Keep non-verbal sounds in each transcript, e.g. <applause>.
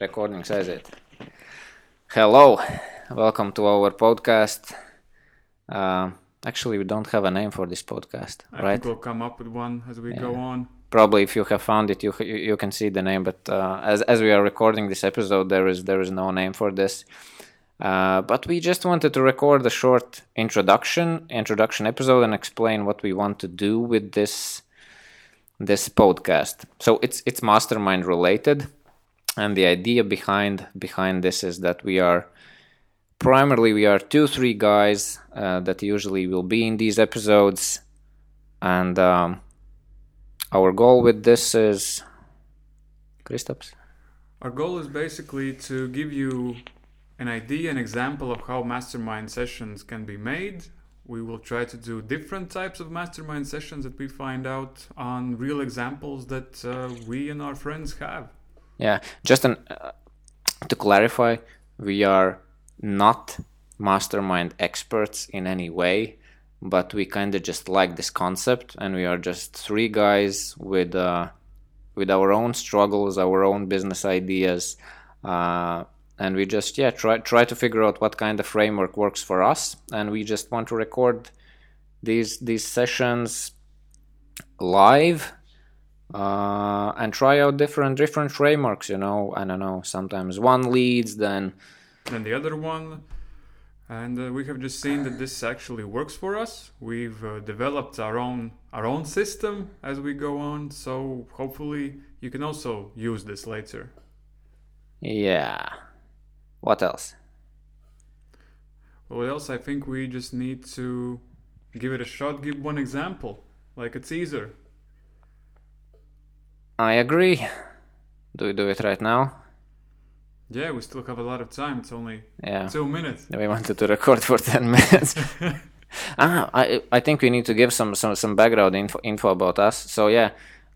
Recording says it. Hello, welcome to our podcast. Uh, actually, we don't have a name for this podcast, I right? think we'll come up with one as we go on. Probably, if you have found it, you you, you can see the name. But uh, as as we are recording this episode, there is there is no name for this. Uh, but we just wanted to record a short introduction introduction episode and explain what we want to do with this this podcast. So it's it's mastermind related, and the idea behind behind this is that we are primarily we are two three guys uh, that usually will be in these episodes, and um, our goal with this is Kristaps. Our goal is basically to give you an idea, an example of how mastermind sessions can be made. We will try to do different types of mastermind sessions that we find out on real examples that uh, we and our friends have. Yeah, just an, uh, to clarify, we are not mastermind experts in any way, but we kind of just like this concept, and we are just three guys with uh, with our own struggles, our own business ideas, uh, and we just yeah try try to figure out what kind of framework works for us, and we just want to record these these sessions live uh, and try out different different frameworks. You know, I don't know. Sometimes one leads, then And the other one, and uh, we have just seen that this actually works for us. We've uh, developed our own our own system as we go on, so hopefully you can also use this later. yeah. What else? What else? I think we just need to give it a shot. Give one example, like a teaser. I agree. Do we do it right now? Yeah, we still have a lot of time. It's only Yeah. two minutes. We wanted to record for ten <laughs> minutes. <laughs> ah, I I think we need to give some some some background info info about us. So yeah,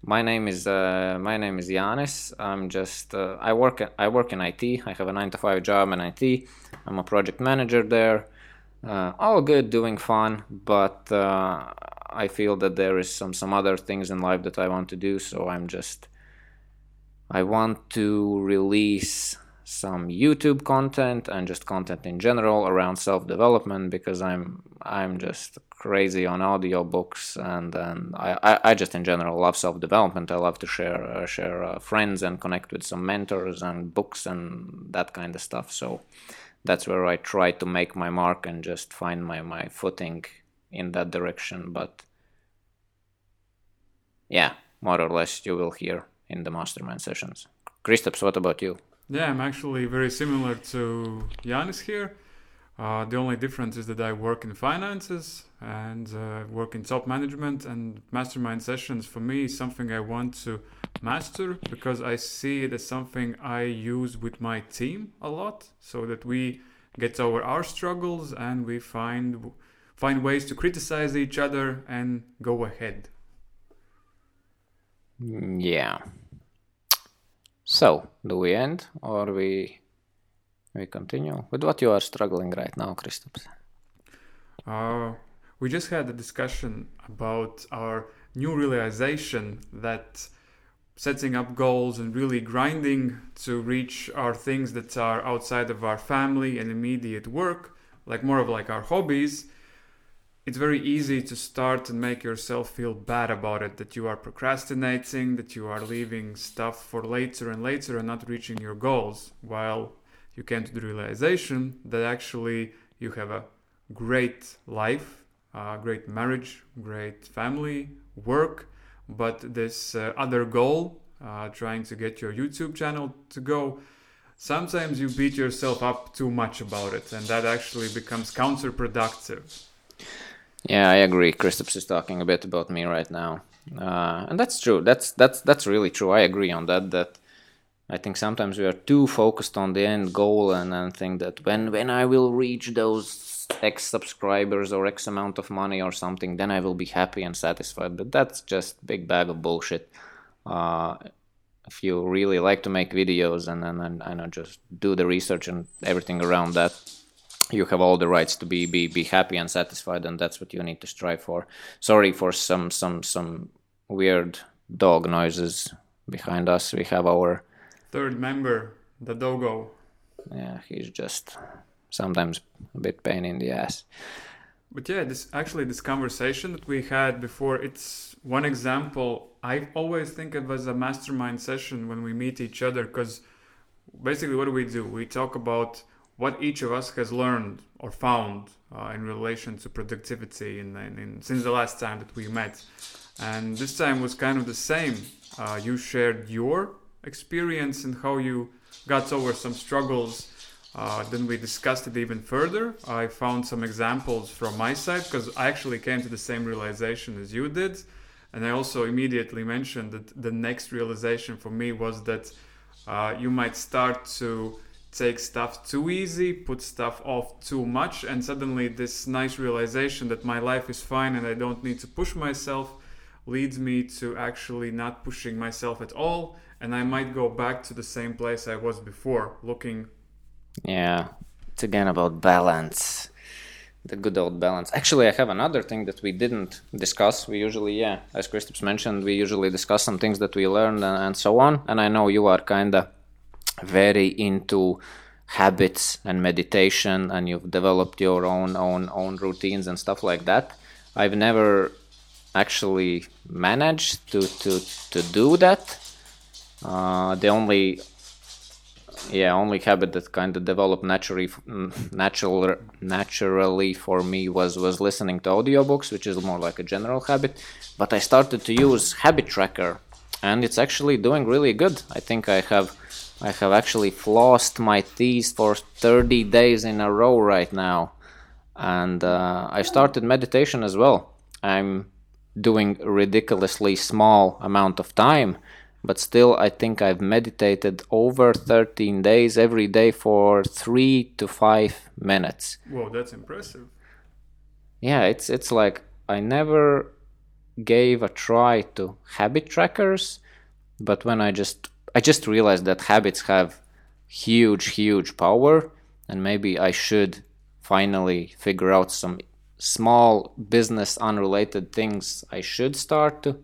my name is uh, my name is Yanis. I'm just uh, I work I work in IT. I have a nine to five job in IT. I'm a project manager there. Uh, all good, doing fun, but uh, I feel that there is some some other things in life that I want to do. So I'm just I want to release some YouTube content and just content in general around self development because I'm I'm just crazy on audiobooks and and I, I, I just in general love self development. I love to share uh, share uh, friends and connect with some mentors and books and that kind of stuff. So that's where I try to make my mark and just find my my footing in that direction. But yeah, more or less you will hear in the mastermind sessions. Kristaps, what about you? Yeah, I'm actually very similar to Yanis here. Uh, the only difference is that I work in finances and uh, work in top management, and mastermind sessions for me is something I want to master because I see it as something I use with my team a lot, so that we get over our struggles and we find find ways to criticize each other and go ahead. Mm, Yeah. So, do we end or we we continue with what you are struggling right now, Kristaps? Uh, we just had a discussion about our new realization that setting up goals and really grinding to reach our things that are outside of our family and immediate work, like more of like our hobbies, it's very easy to start and make yourself feel bad about it that you are procrastinating, that you are leaving stuff for later and later and not reaching your goals, while you came to the realization that actually you have a great life, uh, great marriage, great family, work, but this uh, other goal, uh, trying to get your YouTube channel to go, sometimes you beat yourself up too much about it, and that actually becomes counterproductive. Yeah, I agree. Kristaps is talking a bit about me right now, uh, and that's true. That's that's that's really true. I agree on that. That I think sometimes we are too focused on the end goal and and think that when when I will reach those X subscribers or X amount of money or something, then I will be happy and satisfied. But that's just big bag of bullshit. Uh, if you really like to make videos and and, and know just do the research and everything around that, you have all the rights to be be be happy and satisfied, and that's what you need to strive for. Sorry for some some some weird dog noises behind us. We have our Third member the Dogo. Yeah, he's just sometimes a bit pain in the ass. But yeah, this actually this conversation that we had before, it's one example. I always think of as a mastermind session when we meet each other because basically what do we do? We talk about what each of us has learned or found uh, in relation to productivity in, in, in, since the last time that we met. And this time was kind of the same. Uh, you shared your experience and how you got over some struggles uh, then we discussed it even further. I found some examples from my side because I actually came to the same realization as you did. And I also immediately mentioned that the next realization for me was that uh, you might start to take stuff too easy, put stuff off too much, and suddenly this nice realization that my life is fine and I don't need to push myself leads me to actually not pushing myself at all. And I might go back to the same place I was before, looking yeah, it's again about balance. The good old balance. Actually, I have another thing that we didn't discuss. We usually, yeah, as Kristaps mentioned, we usually discuss some things that we learned and, and so on. And I know you are kind of very into habits and meditation, and you've developed your own own own routines and stuff like that. I've never actually managed to to to do that. Uh, the only yeah only habit that kind of developed naturally natural naturally for me was was listening to audiobooks which is more like a general habit. But i started to use habit tracker and it's actually doing really good. I think i have i have actually flossed my teeth for 30 days in a row right now. And uh, i started meditation as well. I'm doing ridiculously small amount of time but still i think i've meditated over 13 days every day for three to five minutes. Whoa that's impressive. Yeah it's it's like i never gave a try to habit trackers but when i just i just realized that habits have huge huge power and maybe i should finally figure out some small business unrelated things i should start to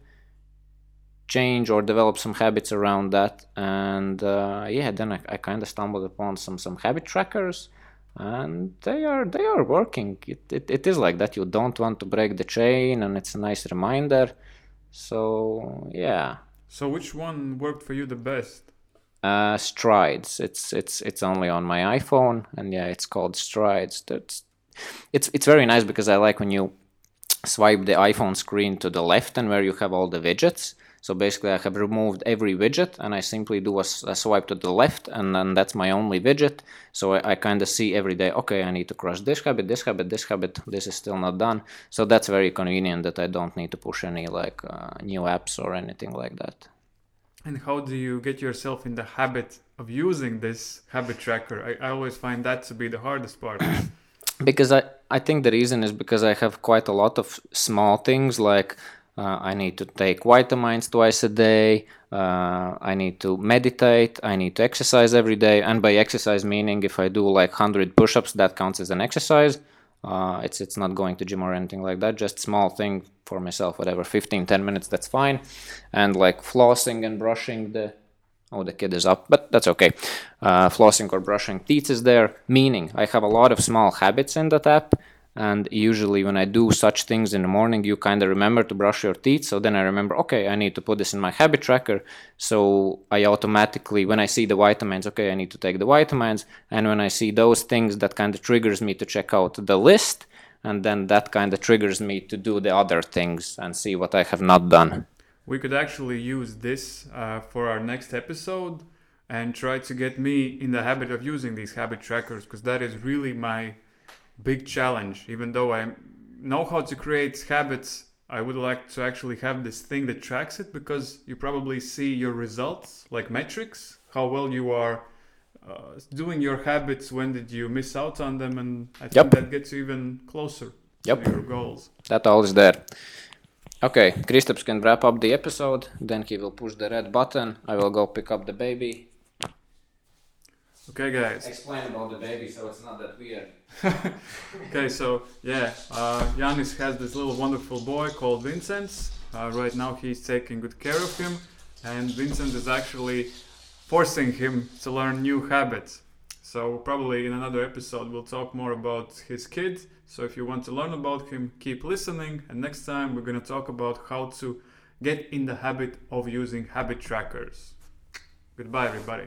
change or develop some habits around that. And uh, yeah then i, I kind of stumbled upon some some habit trackers and they are they are working. It, it, it is like that. You don't want to break the chain and it's a nice reminder. So yeah. So which one worked for you the best? Uh, strides. It's it's it's only on my iphone and yeah it's called strides. That's it's it's very nice because i like when you swipe the iphone screen to the left and where you have all the widgets so basically I have removed every widget and I simply do a, a swipe to the left and then that's my only widget. So I, I kind of see every day, okay, I need to crush this habit, this habit, this habit, this is still not done. So that's very convenient that I don't need to push any like uh, new apps or anything like that. And how do you get yourself in the habit of using this habit tracker? I, I always find that to be the hardest part. <clears throat> because I, I think the reason is because I have quite a lot of small things like uh, I need to take vitamins twice a day. Uh, I need to meditate. I need to exercise every day. And by exercise, meaning if I do like 100 push ups, that counts as an exercise. Uh, it's it's not going to gym or anything like that. Just small thing for myself, whatever. 15, 10 minutes, that's fine. And like flossing and brushing the oh the kid is up, but that's okay. Uh, flossing or brushing teeth is there. Meaning I have a lot of small habits in that app and usually when i do such things in the morning you kind of remember to brush your teeth. So then i remember okay i need to put this in my habit tracker. So i automatically when i see the vitamins okay i need to take the vitamins. And when i see those things that kind of triggers me to check out the list. And then that kind of triggers me to do the other things and see what i have not done. We could actually use this uh, for our next episode and try to get me in the habit of using these habit trackers because that is really my big challenge. Even though I know how to create habits, I would like to actually have this thing that tracks it because you probably see your results, like metrics, how well you are uh, doing your habits, when did you miss out on them, and I think yep. that gets you even closer yep. to your goals. That all is there. Okay, Kristaps can wrap up the episode, then he will push the red button. I will go pick up the baby. Okay, guys. Explain about the baby so it's not that weird. <laughs> okay, so yeah, uh, Yanis has this little wonderful boy called Vincent. Uh, right now he's taking good care of him, and Vincent is actually forcing him to learn new habits. So probably in another episode we'll talk more about his kid. So if you want to learn about him, keep listening. And next time we're gonna talk about how to get in the habit of using habit trackers. Goodbye, everybody.